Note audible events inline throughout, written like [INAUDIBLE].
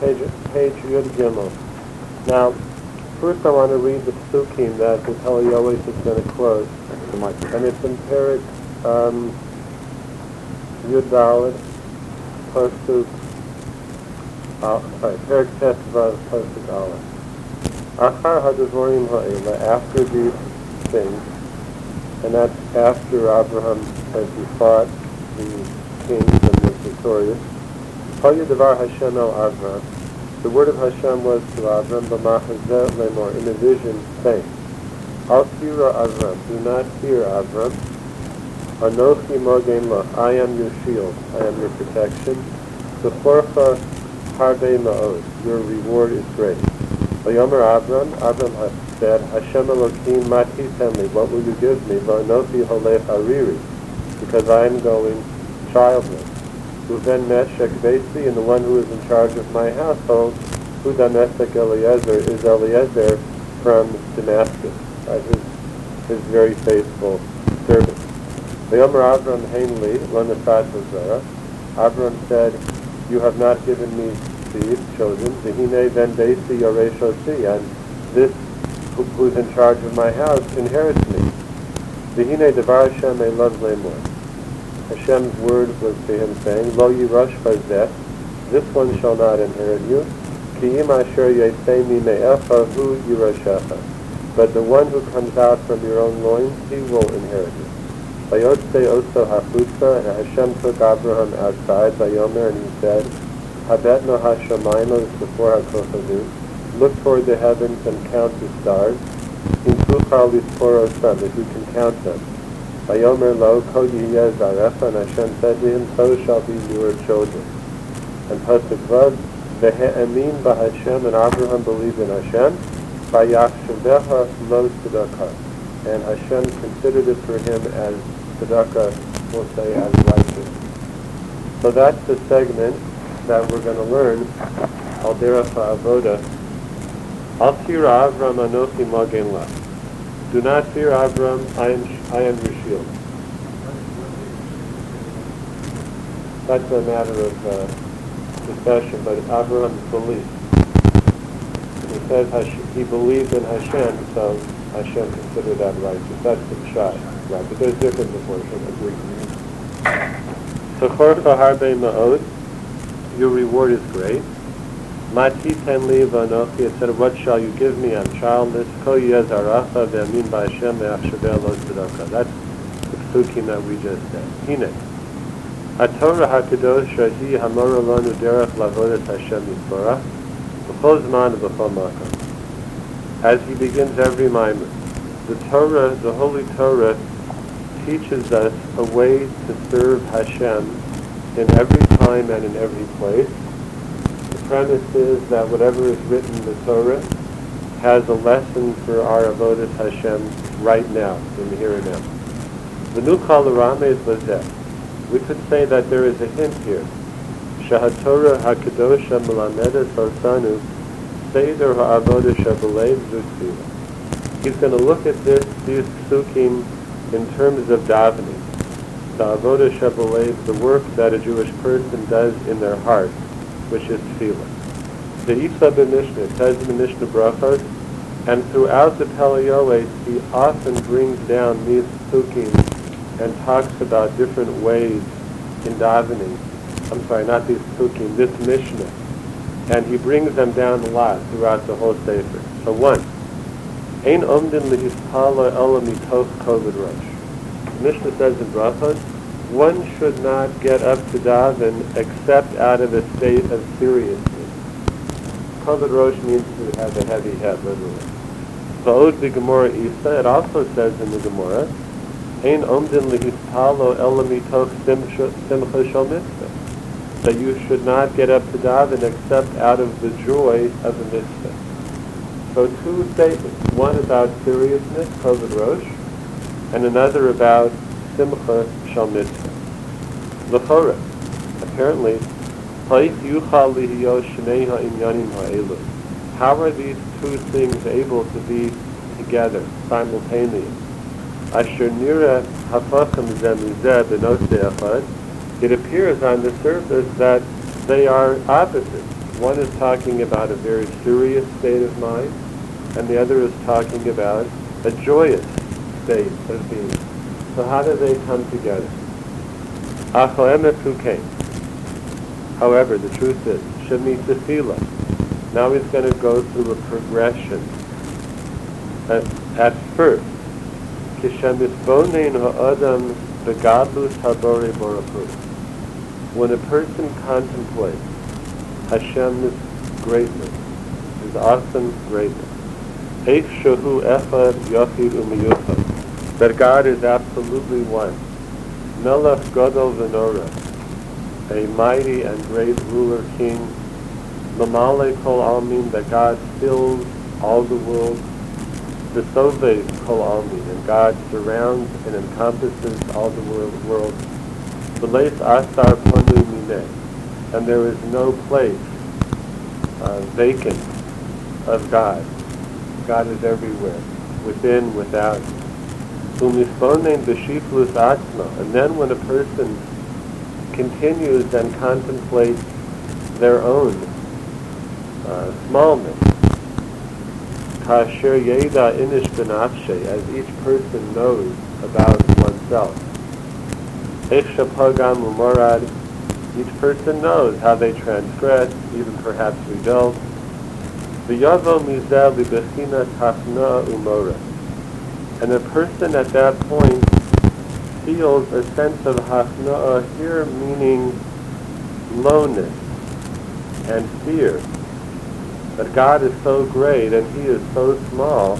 page, page Yud Gimel. Now, first I want to read the psukim that the Teleolis is going to quote. And it's in Perik um, Yud Dalet, Pasuk, uh, sorry, Perik Testvav, Pasuk Aleph. Achar hadavorim ha'ela, after these things, and that's after Abraham has fought the kings and was victorious. The word of Hashem was to Avram, b'machazeh lemor, in a vision, saying, Al Avram, do not fear Avram. Anochi mogen lo, I am your shield, I am your protection. Zephorcha harbe ma'od, your reward is great. Vayomer Avram, Avram said, Hashem Elohim mati tenli, what will you give me? Vanofi holech ariri, because I am going childless. Uven meshek besi, and the one who is in charge of my household, who Udamesek Eliezer, is Eliezer from Damascus, right, his, his very faithful servant. Vayomer Avram Hainli, Lonasat Zara. Avram said, you have not given me seed, children, Vihine ben Besi Yoreshosi, and this who, who's in charge of my house inherits me. Vihine Devar Hashem Elov Lemor. Hashem's word was to him saying, Lo Yirosh Bazeh, this one shall not inherit you. Ki im asher yetzei hu yiroshecha. But the one who comes out from your own loins, he will inherit you. Vayotze oso hafutza, and Hashem took Abraham outside, Vayomer, and he said, Habetno hashamayim before hakochavu. Look toward the heavens and count the stars. In if you can count them. Vayomer lo kol yiyeh zarecha, and Hashem said to him, so shall be your children. And Pasuk Vav, Vehe'emin ba'Hashem, and Abraham believed in Hashem, Vayachshaveha lo tzedakah. And Hashem considered it for him as tzedakah, we'll say as righteous. So that's the segment that we're going to learn, Al Deracha Avoda. Al Tira Avram Magen La. Do not fear Avram, I am, I am your shield. That's a matter of uh, discussion, but Avram's belief. He says Hash- he believed in Hashem, so Hashem considered that righteous. That's the shot, right? But there's different proportion, agree. Sechorcha harbe ma'od, your reward is great. Mati ten li v'anochi, said, what shall you give me? I'm childless. Ko yezaracha ve'amin ba'Hashem ve'achshaveh lo tzedakah. That's the psukim that we just said. Hine. HaTorah HaKadosh Shahi Hamora Lanu Derech Lavodas Hashem Yisborach B'chol Zman B'chol Makom. As he begins every mimer, the Torah, the Holy Torah, teaches us a way to serve Hashem in every time and in every place. Premise is that whatever is written in the Torah has a lesson for our Avodah Hashem right now, in the here and now. The new Kalarame is Lazeh. We could say that there is a hint here. Shahatorah HaKadosha Melamedes Osanu Seder HaAvodah Shabalev Zutfila. He's going to look at this, these psukim in terms of davening. The Avodah Shabalev, the work that a Jewish person does in their heart, which is tefillah. The Isa Mishnah, it says in the Mishnah Brachot, and throughout the Peleoes, he often brings down these psukim and talks about different ways in davening. I'm sorry, not these psukim, this Mishnah. And he brings them down a lot throughout the whole Sefer. So one, Ein omdin lehispala ela mitoch kovid rosh. The Mishnah says in Brachot, one should not get up to daven except out of a state of seriousness. Kovid rosh means to have a heavy head, literally. Va'od the Gemara Isa, it also says in the Gemara, Ein omdin lehispalo ela mitoch simcha mitzvah. That you should not get up to daven except out of the joy of the mitzvah. So two statements, one about seriousness, Kovid Rosh, and another about Simcha Shal Mitzvah. L'chora, apparently. How are these two things able to be together, simultaneous? It appears on the surface that they are opposites. One is talking about a very serious state of mind, and the other is talking about a joyous state of being. So how do they come together? However, the truth is, Shemi Tefillah. Now he's going to go through a progression. At, at first. When a person contemplates Hashem's greatness, His awesome greatness, That God is absolutely one. Melech gadol v'nora, a mighty and great ruler king, Mamale kol almin, that God fills all the world, the Sove kol almin, and God surrounds and encompasses all the world. V'leis asar panu mine, and there is no place uh, vacant of God. God is everywhere, within, without. Umisponen b'shiflus atzma, and then when a person continues and contemplates their own uh, smallness, kasher yeda inish benafshe, as each person knows about oneself. Pagam umorad, each person knows how they transgress, even perhaps rebel. V'yavo mizeh libechina tafna umora. And the person at that point feels a sense of hafna'ah here meaning lowness and fear. That God is so great and he is so small.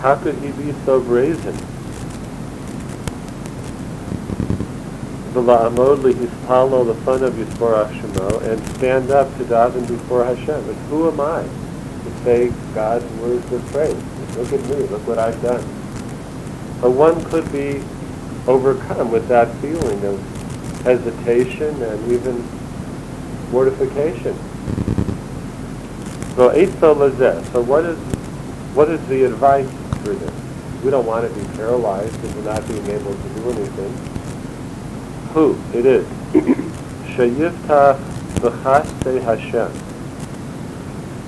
How could he be so brazen? the fun of Yisborach and stand up to daven before Hashem. But who am I say God's words of praise? Look at me, look what I've done. But one could be overcome with that feeling of hesitation and even mortification. So So what is what is the advice for this? We don't want to be paralyzed into not being able to do anything. Who? It is. [CLEARS THROAT] Shayiftach b'chasei Hashem.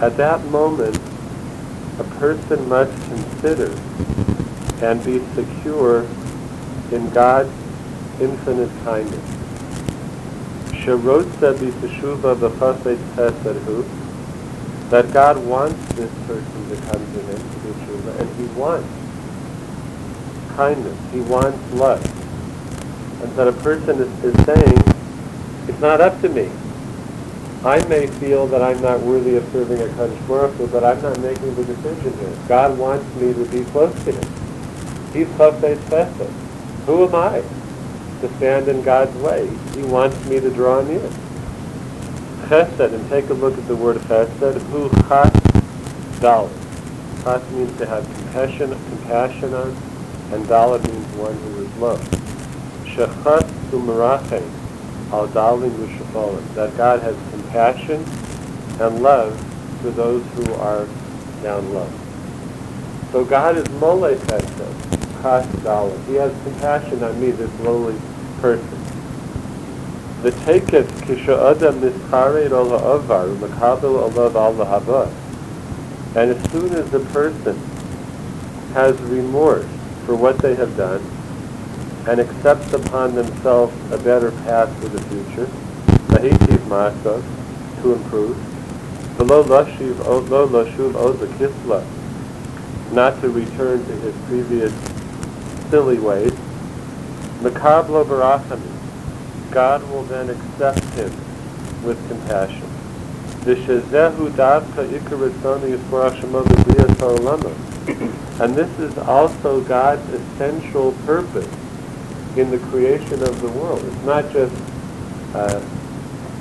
At that moment, a person must consider and be secure in God's infinite kindness. Sharotza b'teshuva b'chasei tesedhu, that God wants this person to come to him to teshuva, and he wants kindness, he wants love. And that a person is, is saying, it's not up to me. I may feel that I'm not worthy of serving a Kaddish Baruch but I'm not making the decision here. God wants me to be close to Him. He's Chafetz Chesed. Who am I to stand in God's way? He wants me to draw near. Chesed, and take a look at the word Chesed. Who Chas Dalit. Chas means to have compassion, compassion on, and Dalit means one who is loved. Shechas Umarachem That God has compassion and love for those who are down low. So God is mole chesed, chas He has compassion on me, this lowly person. The tekef kisha adam nischared ola avar makabel olav al haba. And as soon as the person has remorse for what they have done and accepts upon themselves a better path for the future, Nahitiv Ma'asav, to improve. Below Lashiv, Lo Lashuv Oza Kisla, not to return to his previous silly ways. Makablo Barachami, God will then accept him with compassion. And this is also God's essential purpose in the creation of the world. It's not just uh,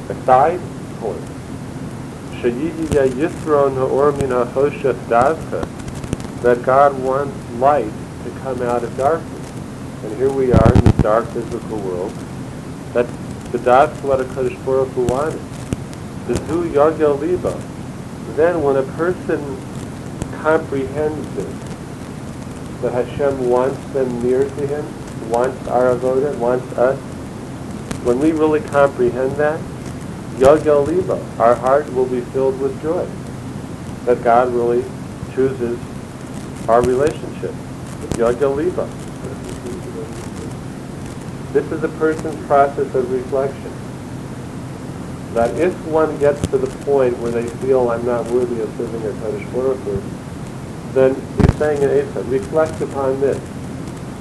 a side point. That God wants light to come out of darkness. And here we are in this dark physical world. That the that's what a Kaddish Baruch Hu wanted. The Zu Yagel Liba. Then when a person comprehends this, that Hashem wants them near to Him, wants our avoda, wants us When we really comprehend that, Liba, our heart will be filled with joy that God really chooses our relationship. Liba. This is a person's process of reflection. That if one gets to the point where they feel I'm not worthy of serving a Kaddish Baruch then he's saying in Asa, reflect upon this.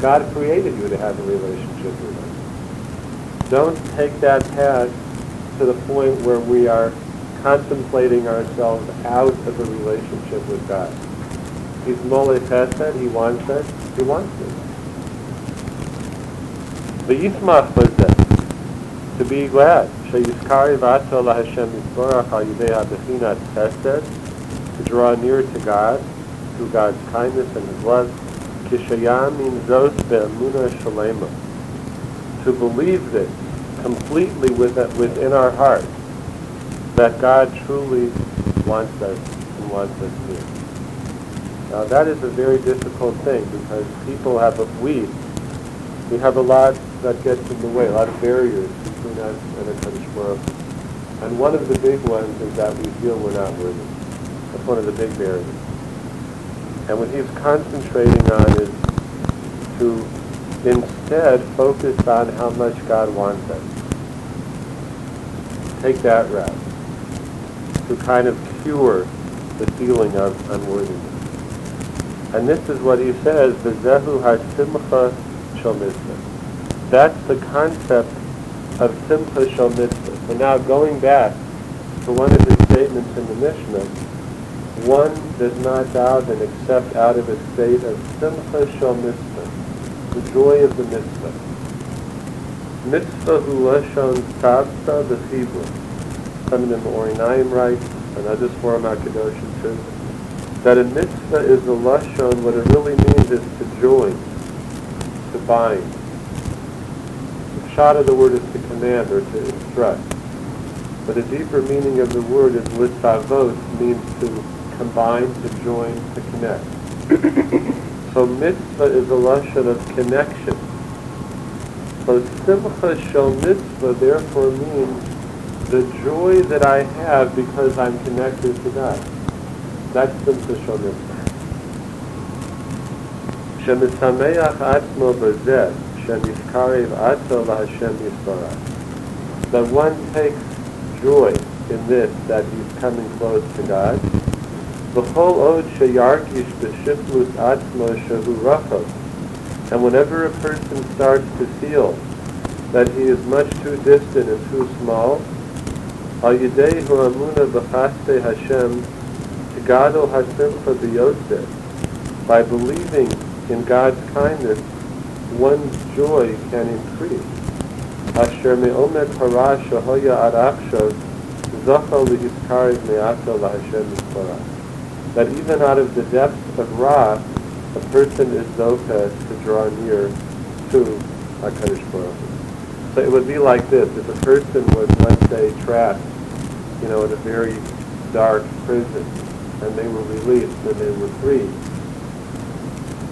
God created you to have a relationship with him. Don't take that path to the point where we are contemplating ourselves out of a relationship with God. He's Mole Chesed, he wants it, he wants it. The Yismach was that, to be glad. Sheyiskari v'ato Hashem yisborach al yidei ha-bechinat chesed, to draw near to God, through God's kindness and His love, kishayamin zos be'emuna shalema, to believe this completely within our heart, that God truly wants us and wants us here. Now that is a very difficult thing because people have a, we, we have a lot that gets in the way, a lot of barriers between us and a Kaddish. And one of the big ones is that we feel we're not worthy. That's one of the big barriers. And what he's concentrating on is to instead focus on how much God wants us. Take that route to kind of cure the feeling of unworthiness. And this is what he says, V'zehu ha-simcha shel That's the concept of simcha mitzvah. So now going back to one of his statements in the Mishnah, one does not doubt and accept out of a state of simcha shel mitzvah, the joy of the mitzvah. Mitzvah hulashon lashon tzavta b'chibur. Some of them Orinayim writes, another form HaKadoshim too, that a mitzvah is a lashon, what it really means is to join, to bind. The shot of the word is to command or to instruct. But a deeper meaning of the word is litzavot, means to combine, to join, to connect. [COUGHS] so mitzvah is a lashon of connection. So simcha shel mitzvah therefore means the joy that I have because I'm connected to God. That's simcha shel mitzvah. שמשמח עצמו בזה שנזכריv ato laHashem יסברך. That one takes joy in this, that he's coming close to God, V'chol od sheyarkish b'shiflus atzmo shehu rachov. And whenever a person starts to feel that he is much too distant and too small, al yidei hu amuna b'chaste Hashem tigadol hasimcha b'yosef. By believing in God's kindness, one's joy can increase. Asher me'omet hara shahoya arachshav zachal lihiskariv me'ata laHashem yisparach that even out of the depths of Ra, a person is zoka to draw near to HaKadosh Baruch So it would be like this. If a person was, let's say, trapped, you know, in a very dark prison, and they were released and they were free,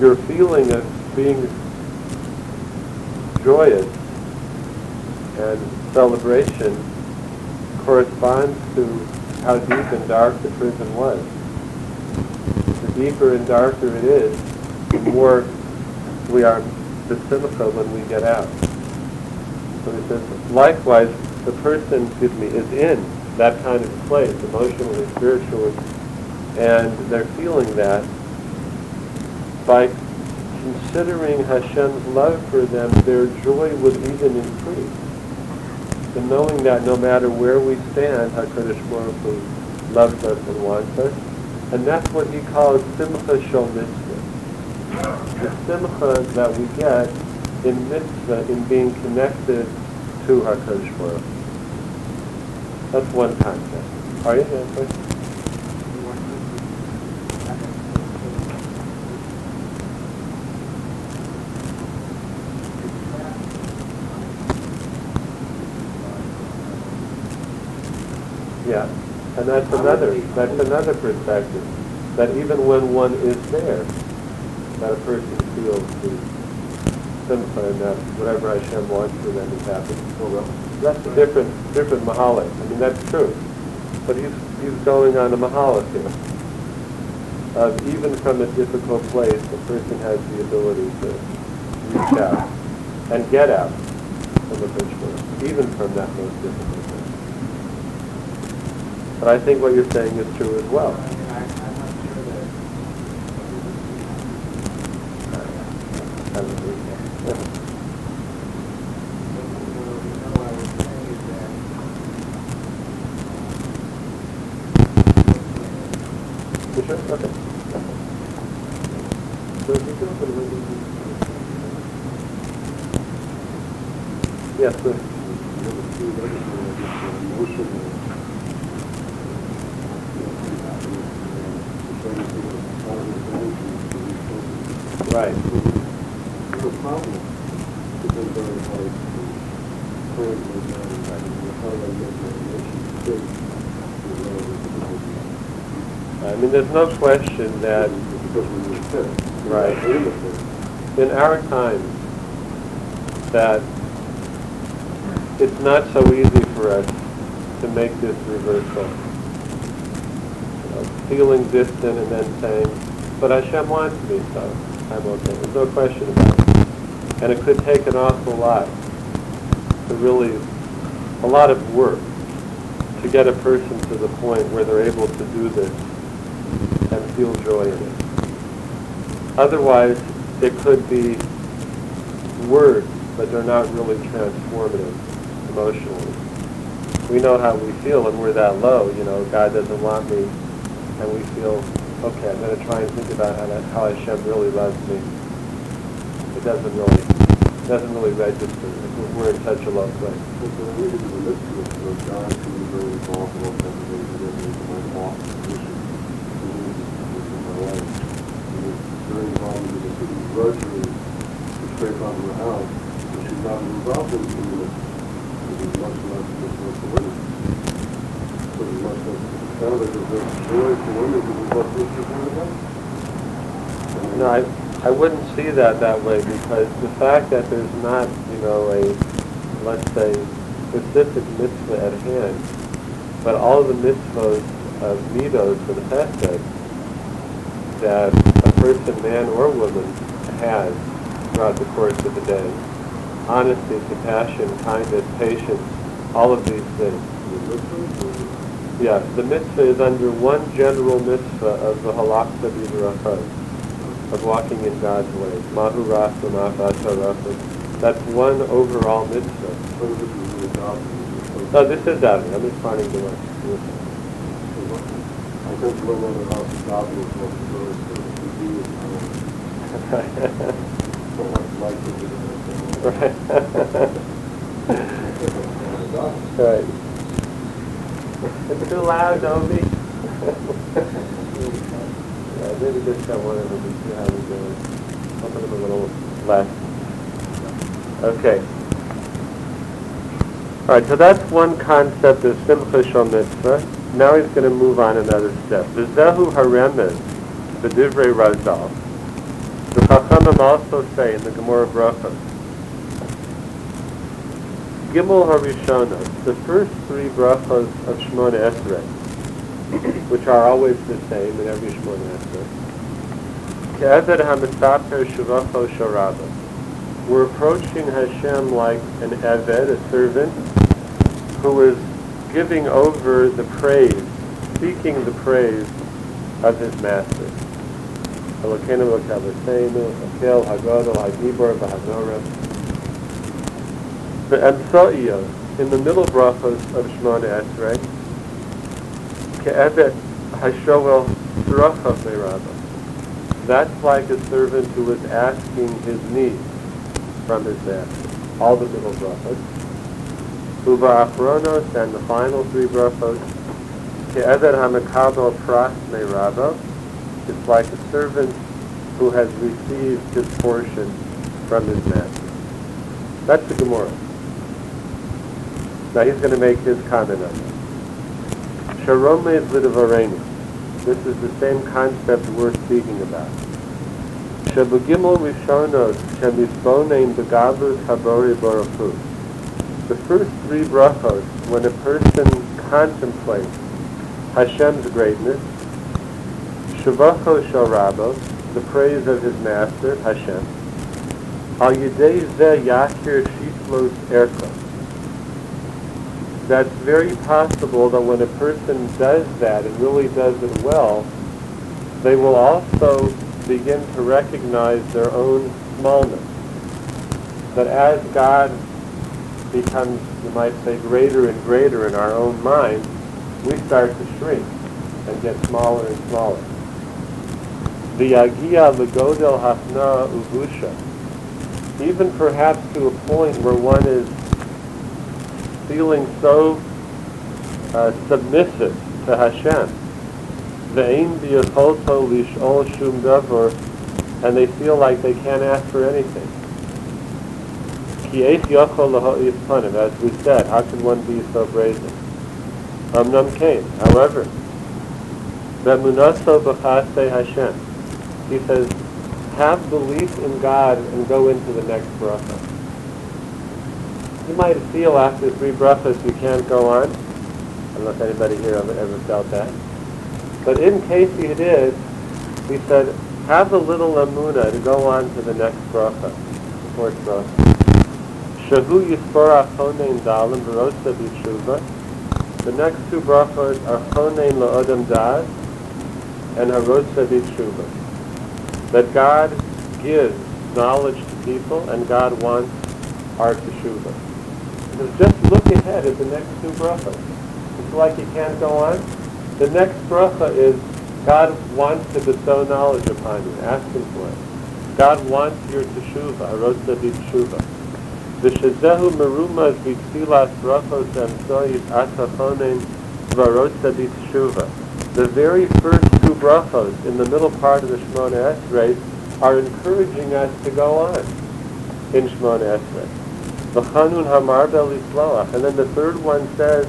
your feeling of being joyous and celebration corresponds to how deep and dark the prison was deeper and darker it is, the more we are simcha when we get out. So he says, likewise, the person, excuse me, is in that kind of place, emotionally, spiritually, and they're feeling that by considering Hashem's love for them, their joy would even increase. And knowing that no matter where we stand, HaKadosh Baruch Hu loves us and wants us, and that's what he calls simcha shel mitzvah. The simcha that we get in mitzvah, in being connected to HaKadosh Baruch That's one concept. Are you? Yeah, Yeah. And that's another, that's another perspective. That even when one is there, that a person feels the simcha that whatever Hashem wants for them is happening. That's a different, different mahalik. I mean, that's true. But he's, he's going on a mahalik here. Uh, even from a difficult place, the person has the ability to reach out and get out from the pitchfork, even from that most difficult But I think what you're saying is true as well. Yes, sir. Right. The problem is been very hard to plan with that, and how do I get my relationship big? I mean, there's no question that. Right. In our time, that it's not so easy for us to make this reversal. You know, feeling distant and then saying, but Hashem wants me, so I'm okay. There's no question about it. And it could take an awful lot to really, a lot of work to get a person to the point where they're able to do this feel joy in it. Otherwise, it could be words, but they're not really transformative emotionally. We know how we feel when we're that low, you know, God doesn't want me, and we feel, okay, I'm going to try and think about how, how Hashem really loves me. It doesn't really, doesn't really register we're in such a low place. But very involved in in my was very involved in the city grocery, to scrape out of the house, and she's not involved in the minutes. It much less difficult for women. So it much less, kind of like a joy for women, because it was much less them. No, I, I wouldn't see that that way because the fact that there's not, you know, a, let's say, specific mitzvah at hand, but all the mitzvahs of midos and chesed that a person, man or woman, has throughout the course of the day, honesty, compassion, kindness, patience, all of these things. Yeah, the mitzvah is under one general mitzvah of the halakha b'derachot of walking in God's ways. Mahu rasa ma'avat That's one overall mitzvah. But this is really adopted. No, this is davening. I'm just finding the way. I of the house adopted was what the first to do is, don't to like right. right. It's too loud, Dobie. yeah, maybe just got one and see how we do. Open them a little less. Okay. All right, so that's one concept of Simcha Shal Mitzvah. Now he's going to move on another step. V'zehu haremez b'divrei Razal. The Chachamim also say in the Gemara Brachos, Gimel Harishonos, the first three brachos of Shemona Esrei, [CLEARS THROAT] which are always the same in every Shemona Esrei. Ke'eved ha'mitzaper shuvacho sharaba. We're approaching Hashem like an Eved, a servant, who is giving over the praise, seeking the praise of his master. The Emsa'iyah, in the middle brachos of Shemona Esrei, Ke'evet Hashoel Surachav Meirabah. That's like a servant who is asking his needs from his master. All the middle brachos uba and the final three brachos, ke'eved hamekabel pras me'rabo, it's like a servant who has received his portion from his master. That's the Gemara. Now he's going to make his comment on that. Sharom Lidavarenu. This is the same concept we're speaking about. Shabugimel Rishonos Shemizbonein Begadlus Habori Baruchu. The first three brachos, when a person contemplates Hashem's greatness, Shavacho Shal Rabbo, the praise of his master, Hashem, Al Yidei Zeh Yakir Shiflos Erko. That's very possible that when a person does that and really does it well, they will also begin to recognize their own smallness. That as God becomes, you might say, greater and greater in our own mind, we start to shrink and get smaller and smaller. The agia legodel hafna uvusha. Even perhaps to a point where one is feeling so uh, submissive to Hashem. Ve'im b'yacholto lish'ol shum davar, and they feel like they can't ask for anything. As we said, how can one be so brazen? Amnam came. However, ve'munaso b'chasei Hashem. He says, have belief in God and go into the next bracha. You might feel after three brachas you can't go on. I don't know if anybody here ever, ever felt that. But in case you did, he said, have a little amuna to go on to the next bracha, the fourth bracha. Shahu yispor achonein dalim v'rosa b'tshuva. The next two brachas are chonein la'odam dad and harosa b'tshuva. That God gives knowledge to people and God wants our. Because just look ahead at the next two brachas. It's like you can't go on. The next bracha is God wants to bestow knowledge upon you. Ask Him for it. God wants your teshuva, arotza b'teshuva. V'shezehu merumaz b'tfilas brachos amsoyis atachonim varotza b'tshuva. The very first two brachos in the middle part of the Shemona Esrei are encouraging us to go on in Shemona Esrei. V'chanun hamar belisloach. And then the third one says,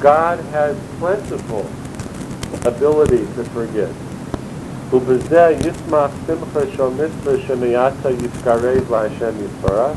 God has plentiful ability to forgive. Ubezeh yismach simcha shomitsva shemiyata yiskarev la'Hashem yisparach.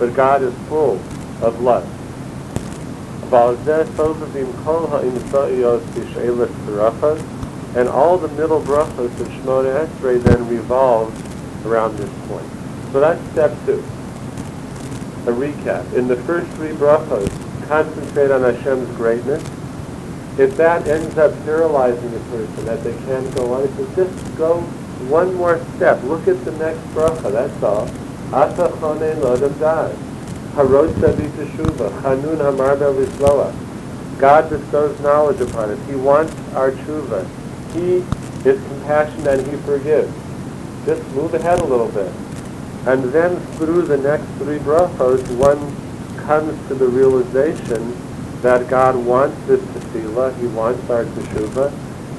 but God is full of love. And all the middle brachos of Shemona Esrei then revolve around this point. So that's step two. A recap. In the first three brachos, concentrate on Hashem's greatness. If that ends up paralyzing a person, that they can't go on, it says just go one more step. Look at the next bracha, that's all. Ata chone lodam dad. Harotza b'teshuva. Chanun hamar be'lisloa. God bestows knowledge upon us. He wants our tshuva. He is compassionate and He forgives. Just move ahead a little bit. And then through the next three brachos, one comes to the realization that God wants this tefillah, He wants our teshuva,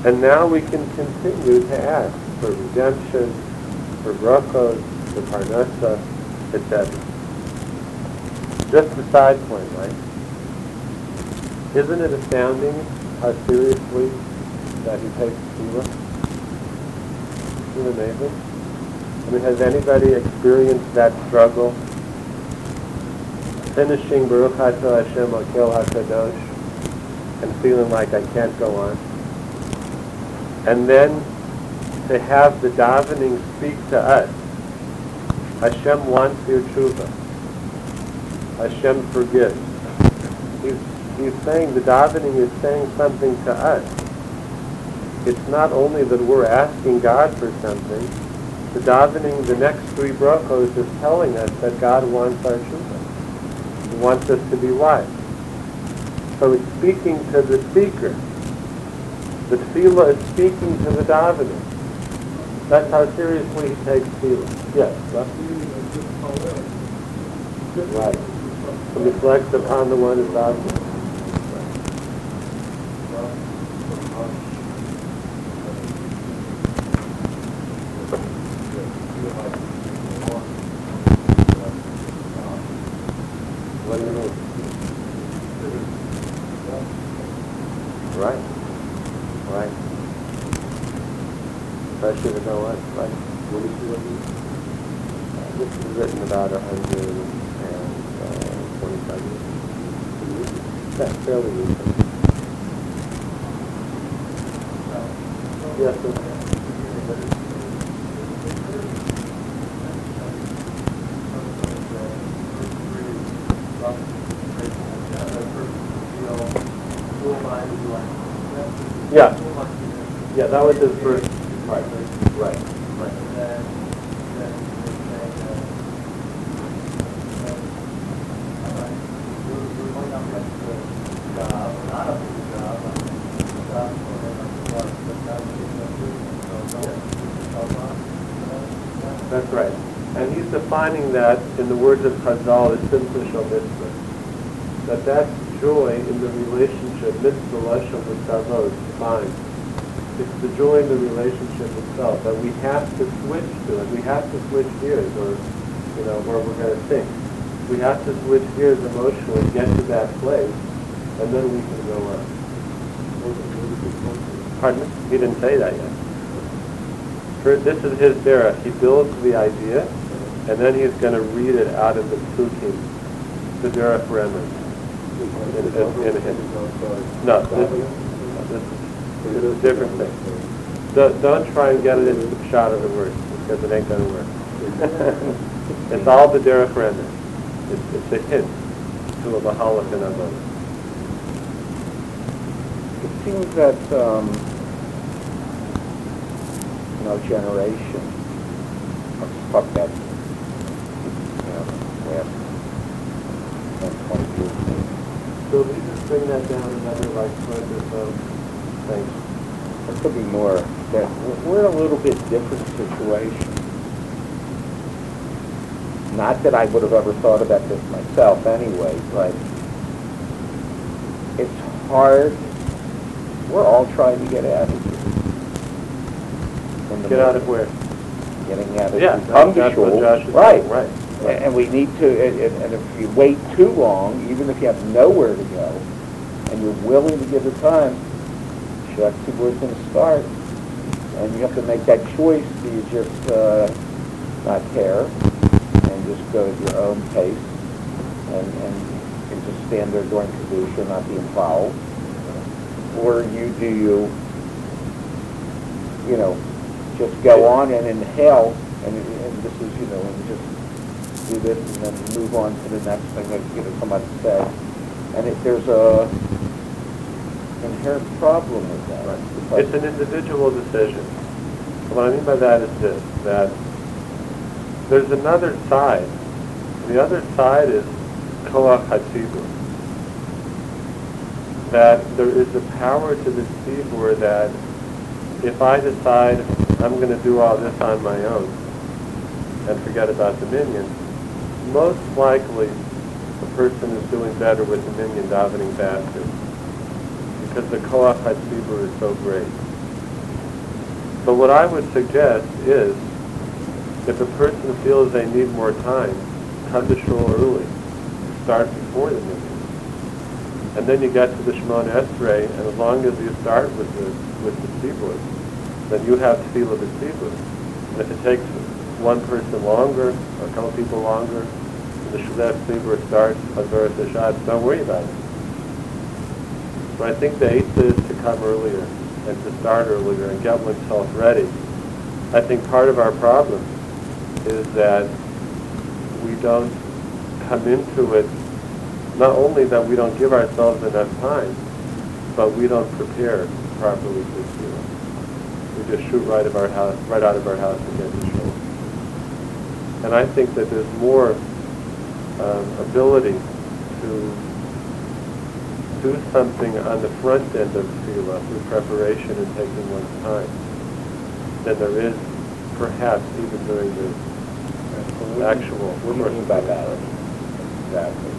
and now we can continue to ask for redemption, for brachos, for parnasa, etc. Just a side point, right? Isn't it astounding how seriously that he takes tefillah? Isn't it amazing? I mean, has anybody experienced that struggle? Finishing Baruch Atah Hashem Akel HaKadosh and feeling like I can't go on. And then to have the davening speak to us. Hashem wants your tshuva. Hashem forgives. He's, he's saying, the davening is saying something to us. It's not only that we're asking God for something, the davening, the next three brachos is telling us that God wants our tshuva. He wants us to be wise. So it's speaking to the speaker. The tefillah is speaking to the davening. That's how seriously he takes tefillah. Yes, right. To reflect upon the one who's out there. What do you mean? Right. Right. Especially to know what, like, what is it? Uh, This is written about a hundred and uh, twenty-five years. That's fairly recent. Yes, sir. Yeah. Yeah, that was his first. Right. Right. Right. That's right. And he's that in the words of Chazal, it's simple mitzvah. That that's joy in the relationship, mitzvah lashon with Kavod, fine. It's the joy in the relationship itself, that we have to switch to it. We have to switch gears, or, you know, where we're going to think. We have to switch gears emotionally, get to that place, and then we can go on. Pardon? He didn't say that yet. This is his derech. He builds the idea, and then he's going to read it out of the psukim, the derech remen. In, in, in. No, this, this, is a different thing. Don't, don't try and get it into the shot of the words, because it ain't going to work. [LAUGHS] it's all the derech remen. It's, it's a hint to a mahalach and avodah. It seems that, um, you know, generation, let's you know, last 10, 20 years maybe. So we just bring that down another like foot or so. Thanks. There could be more, that we're- a little bit different situation. Not that I would have ever thought about this myself anyway, but it's hard, we're all trying to get out of here. Get out of where? Getting out of Yeah, that's that's what Josh is Right. saying, right. And and we need to, and and- if you wait too long, even if you have nowhere to go, and you're willing to give it time, Shaq Tibor's going to start, and you have to make that choice. You just uh, not care and just go at your own pace and, and, and just stand there during Kedusha, not be involved? Or you do you, you know, just go on and inhale, and, and this is, you know, and just do this and then move on to the next thing that, you know, somebody said. And if there's a inherent problem with that. because- It's an individual decision. What I mean by that is this, that there's another side. The other side is koach hatzibur. That there is a power to the tzibur that if I decide I'm going to do all this on my own and forget about the minyan, most likely the person is doing better with the minyan davening faster because the koach hatzibur is so great. But what I would suggest is, if a person feels they need more time, come to shul early. Start before the meeting. And then you get to the Shemona Esrei, and as long as you start with the with the tzibur, then you have tefillah the tzibur. And if it takes one person longer, or a couple people longer, the Shabbat tzibur starts, Hazara Shabbat, don't worry about it. So I think the eighth is to come earlier and to start earlier and get oneself ready. I think part of our problem is that we don't come into it, not only that we don't give ourselves enough time, but we don't prepare properly for Tefillah. We just shoot right of our house, right out of our house and get to shul. And I think that there's more um, ability to do something on the front end of tefillah through preparation and taking one's time than there is perhaps even during the actual What do you mean by that? Exactly.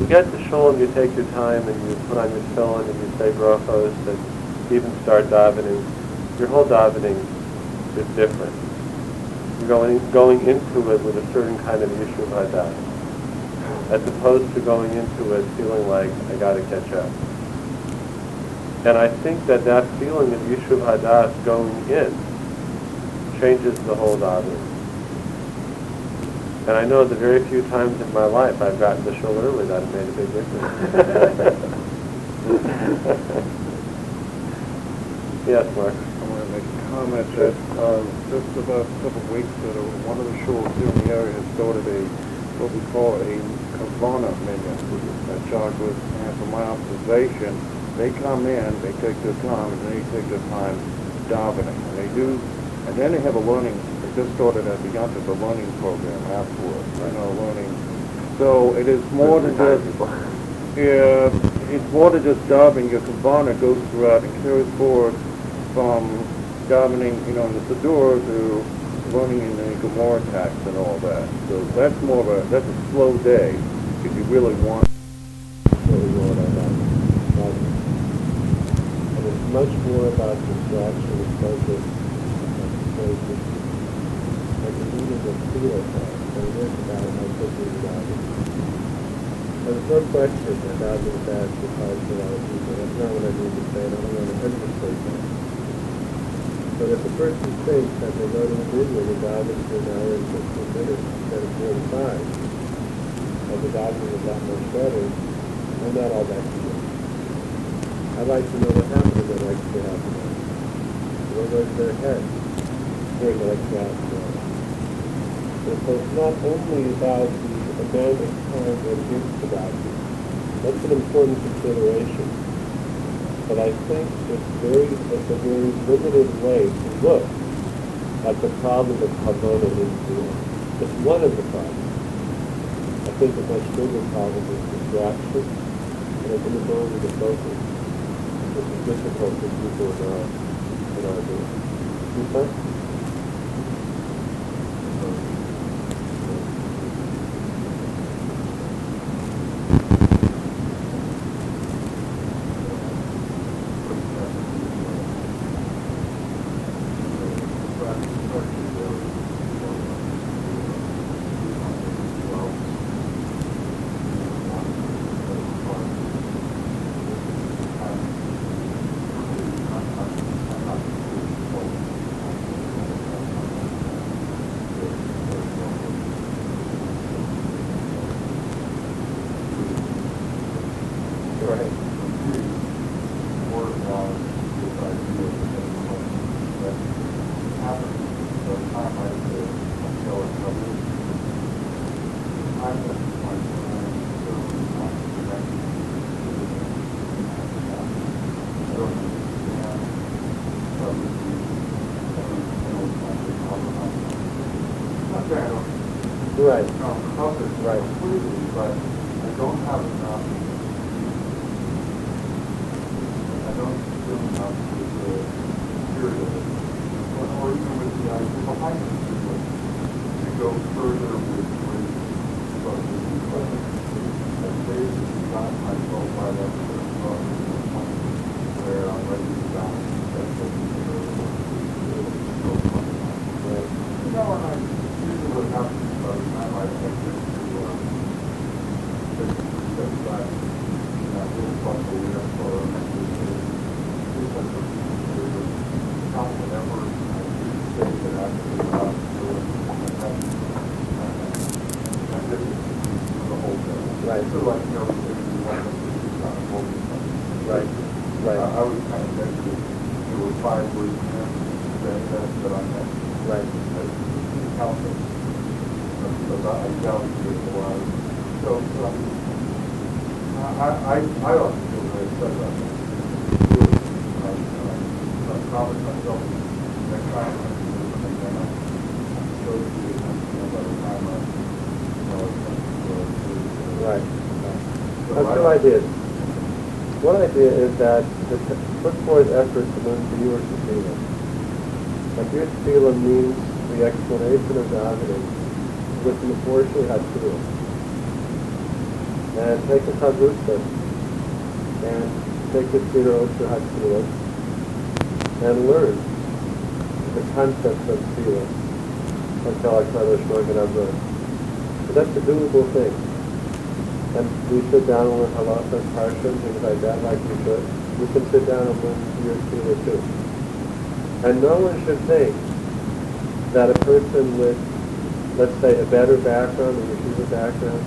You get to shul and you take your time and you put on your tefillin and you say brachos and even start davening. Your whole davening is different. Going going into it with a certain kind of issue yishuv hadas, as opposed to going into it feeling like I got to catch up. And I think that that feeling of yishuv hadas going in changes the whole davening. And I know the very few times in my life I've gotten to shul early that it made a big difference. [LAUGHS] yes, Mark. I want to make a comment that uh, just about a couple of weeks ago, one of the schools here in the area has started a, what we call a kavana was, and from my observation, they come in, they take their time, and they take their time davening. And they do, and then they have a learning, they just started at the Yom Tov, a learning program afterwards, you know, learning. So it is more than just, yeah, it's more than just davening. Your kavana goes throughout and carries forward from davening, you know, in the Siddur to learning in the Gemara text and all that. So that's more of a, that's a slow day if you really want. much more about distraction and focus and focus. Like the meaning of feel but it is about how you dive in. There's no question that God is bad for cause a lot of people. That's not what I mean to say, I don't want to understate that. But if a person thinks that they go to the video dive in for an hour and fifteen minutes instead of forty-five, and the doctor is that much better, I'm not all that convinced. I'd like to know what happened in that extra half an. What was their head during the extra half an so it's not only about the amount of time that gives to. That's an important consideration. But I think it's very, it's a very limited way to look at the problem of kavana in. It's one of the problems. I think a much bigger problem is distraction and an inability to focus, which is difficult for people in our, in our group. I- ideas. One idea is that to put forth effort to learn to your tefillah. Like your tefillah means the explanation of davening with the Mephorshe Hatfilah. And take a chavrusa and take the Seder Otzar Hatfilah and learn the concept of Tefillah until HaKadosh Magen Avraham. So that's a doable thing. And we sit down learn halacha and parsha and things like that, like we should. We can sit down and learn your Tefillah too. And no one should think that a person with, let's say, a better background, a yeshiva background,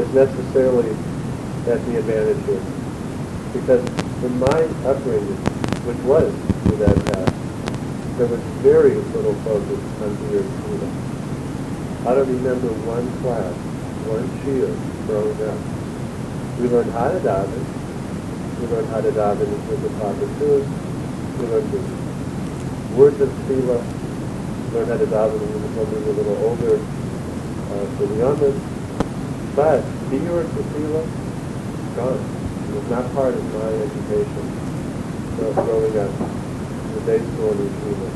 is necessarily at the advantage here. Because in my upbringing, which was with that path, there was very little focus on your Tefillah. I don't remember one class, one shiur growing up. We learned how to daven. We learned how to daven with the proper tune. We learned the words of tefillah. Learned how to daven when we were a little older uh, for the youngest. But biur tefillah, gone. It was not part of my education so growing up in the day school and yeshiva.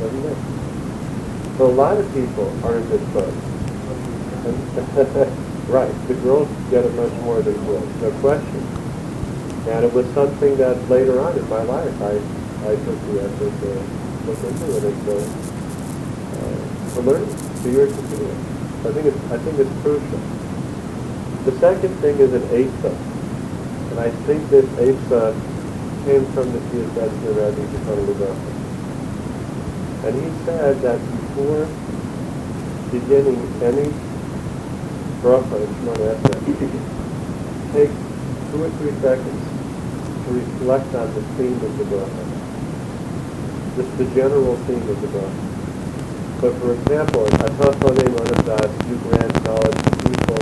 Wasn't it? So a lot of people are in this boat. [LAUGHS] right. The girls get it much more than boys, no question. And it was something that later on in my life I, I took the effort to look into it and to, uh, to learn to your it. I think it's I think it's crucial. The second thing is an Eitzah. And I think this Eitzah came from the Piasetzner Rebbe, Zechariah And he said that before beginning any bracha in Shemona Esrei, take two or three seconds to reflect on the theme of the bracha. Just the general theme of the bracha. But for example, Atafane Manadas, you grant knowledge to people,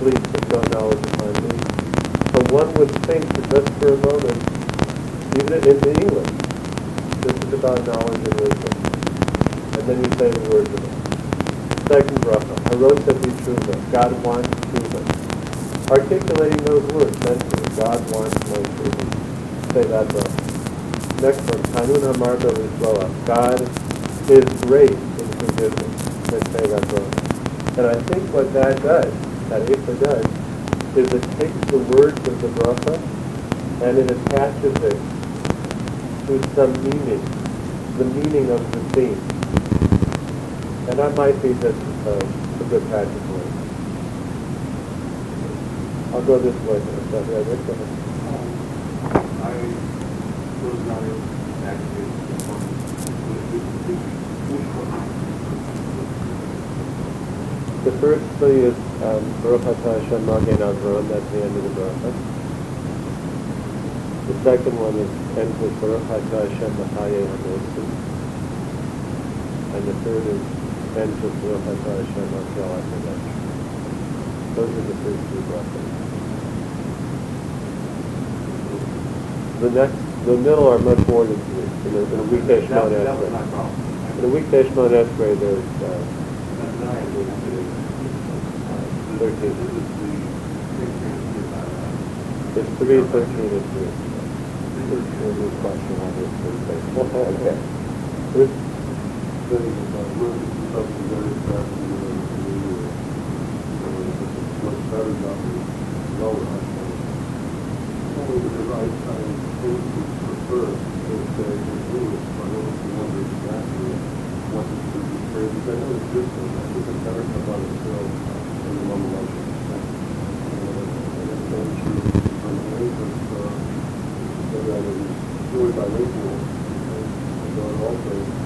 please bestow knowledge upon me. So one would think that just for a moment, even in the English, this is about knowledge and wisdom. And then you say the words of it. Second bracha, Harosa B'Tshuva, God wants Tshuva. Articulating those words mentally, God wants my Tshuva. Say that bracha. Next one, Kanun Hamarba Lisloa, God is great in forgiveness. Then say that bracha. And I think what that does, that Eitzah does, is it takes the words of the bracha and it attaches it to some meaning, the meaning of the theme. And that might be just uh, a good practice way. I'll go this way. So, yeah, go ahead. I was not actually The first three is um, Baruch Atah Hashem Magen Avraham, that's the end of the bracha. The second one is ends with Baruch Hashem Mahaye Hamosim. And the third is ends with Baruch Atah Hashem Makel HaKadosh. Those are the first two brachas. The next, the middle are much more than three. In a, in a weekday Shemon That, that was Esrei. In a weekday Shemon Esrei, there's uh, That's not a good idea. thirteen. This is the. It's three, thirteen, and three. There's a question on this [LAUGHS] Okay. There's, Then, uh, really, is something very fast and very, very, uh, it's much better than the lower school. Only because I, I think we prefer to say in English, but I don't wonder exactly what it should be said, because I know it's different, I think it's better come out of the film in the one election. And it's so true, from the way that, uh, that I was really bilingual, and so it also,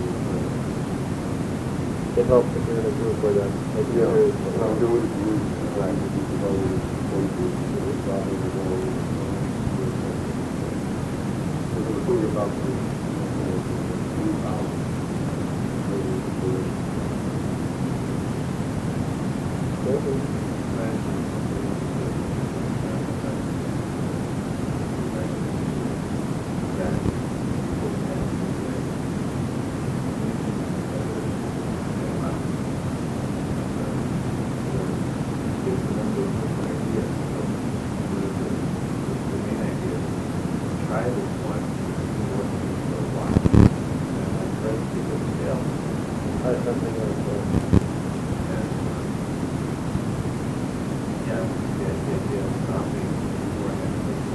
it helps if you're in a group where yeah, there is, and I'm doing it uh, with the developers, going to, to the job and the role, uh, with, uh, the thing about the, uh, new house, the, the, Try something else. uh, Yeah, the idea of stopping before next week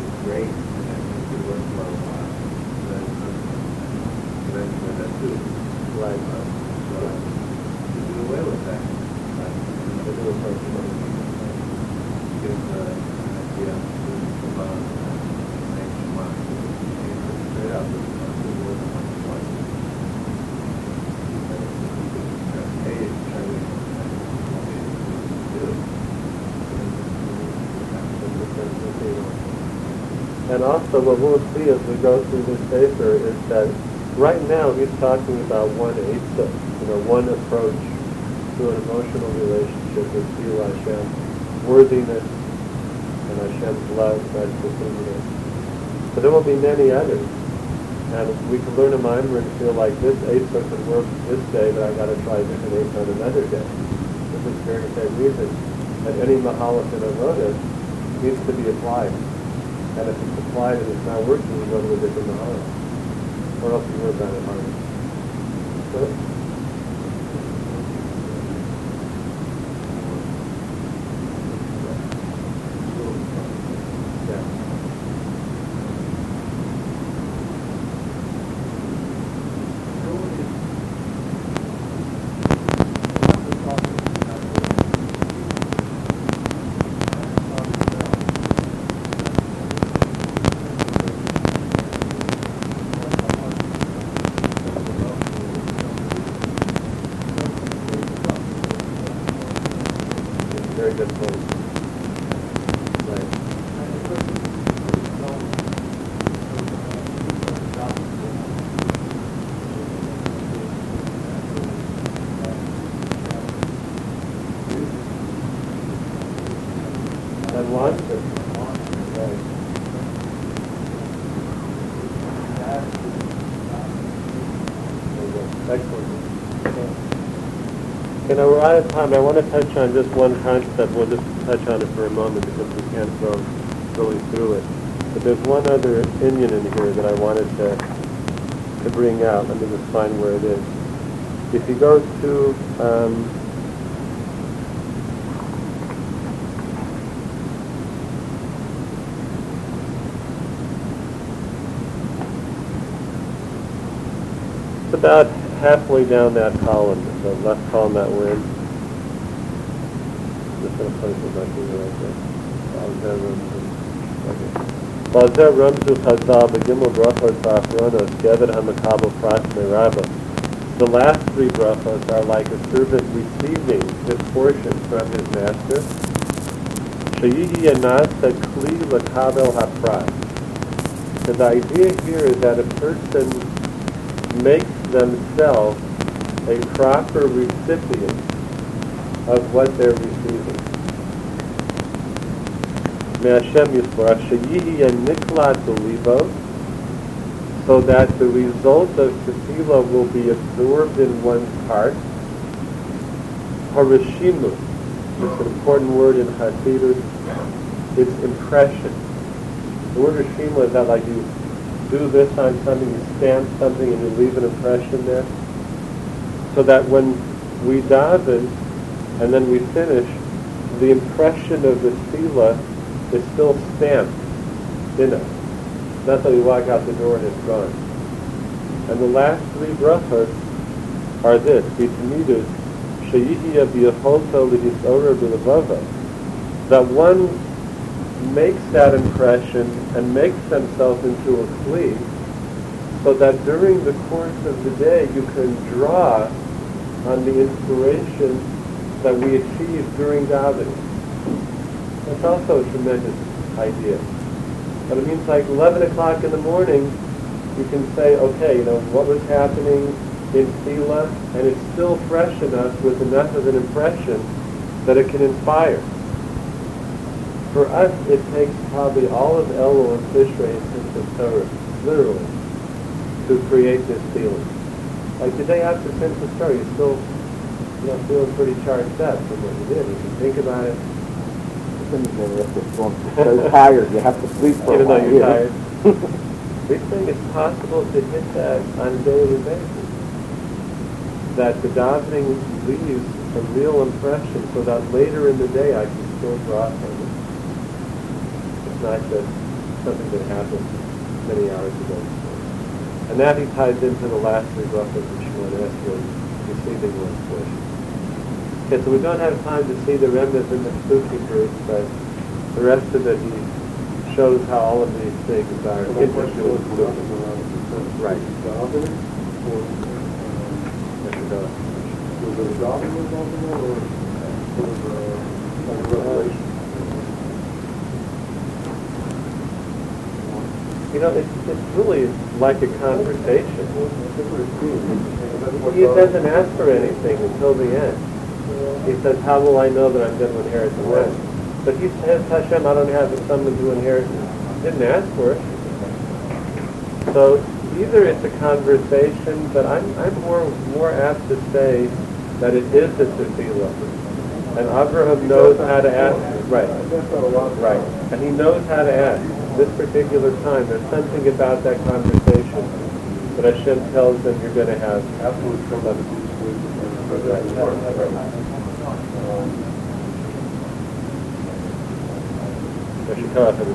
is great, and that makes the workflow, uh, then, then, then that's good. Right. So, to do away with that, like, We'll do it first. give the, an idea to come on, next month, and straight out, this month, we work on it twice. But if we could just pay it, try to, what we do, then we have to And also, what we'll see as we go through this paper is that right now he's talking about one eitzah, you know, one approach to an emotional relationship with Sil Hashem, worthiness and Hashem's love, that's the it is. But there will be many others. And we can learn a maamar and feel like this eitzah could work this day, but I've got to try a different eitzah on another day. For this very same reason, that any mahalach in needs to be applied. And if applied and it's not working, you go to a different mahalach. Or else you work on it harder. So, yeah. Very good point. Right. Right. Excellent. You know, we're out of time. I want to touch on just one concept. We'll just touch on it for a moment because we can't go really through it. But there's one other opinion in here that I wanted to to bring out. Let me just find where it is. If you go to um, about halfway down that column, the left column that we're in. Just gonna place it back in right there. Balzer Ramzu. Chazal Begimel Brachos Achronos Gevet HaMakabel Pras Merabah. The last three brachos are like a servant receiving his portion from his master. Sheyihi Yanasa Kli Lakabel HaPras. And the idea here is that a person makes themselves a proper recipient of what they're receiving. May Hashem so that the result of tefillah will be absorbed in one's heart. Harashimu, it's an important word in Hasidus, it's impression. The word Rashima is not like you do this on something, you stamp something and you leave an impression there. So that when we daven and then we finish, the impression of the sila is still stamped in us. Not that we walk out the door and it's gone. And the last three brachas are this, B'tamidus, Sheyihya b'yacholta l'hisora b'levava, that one makes that impression and makes themselves into a kli, so that during the course of the day you can draw on the inspiration that we achieve during davening. That's also a tremendous idea. But it means like 11 o'clock in the morning, you can say, okay, you know, what was happening in Sila, and it's still fresh in us with enough of an impression that it can inspire. For us, it takes probably all of Elul and Tishrei and Simchas literally, to create this feeling. Like the day after Simchas Torah, you're still, you know, feeling pretty charged up from what you did. If you think about it, So tired, you have to sleep for a even though you're tired. [LAUGHS] We think it's possible to hit that on a daily basis. That the davening leaves a real impression so that later in the day I can still draw from it. It's not just something that happened many hours ago. And that he ties into the last three brachas which Shimon was receiving one's wish. Okay, so we don't have time to see the remnants in the Sufi group, but the rest of it he shows how all of these things are So my question was, intertwined. we're not going to have Right. davening, or, Yes, it does. was it a davening involved in that, or of, uh, a revelation? You know, it's, it's really like a conversation. He doesn't ask for anything until the end. He says, how will I know that I'm going to inherit the land? But he says, Hashem, I don't have a someone to inherit. Didn't ask for it. So either it's a conversation, but I'm, I'm more, more apt to say that it is a tefillah. And Abraham knows how to ask. Right. Right. And he knows how to ask. This particular time, there's something about that conversation that Hashem tells them you're going to have. Afterwards comes out the deep sleep, and Right, that's right, important. right. Um, That should come out of the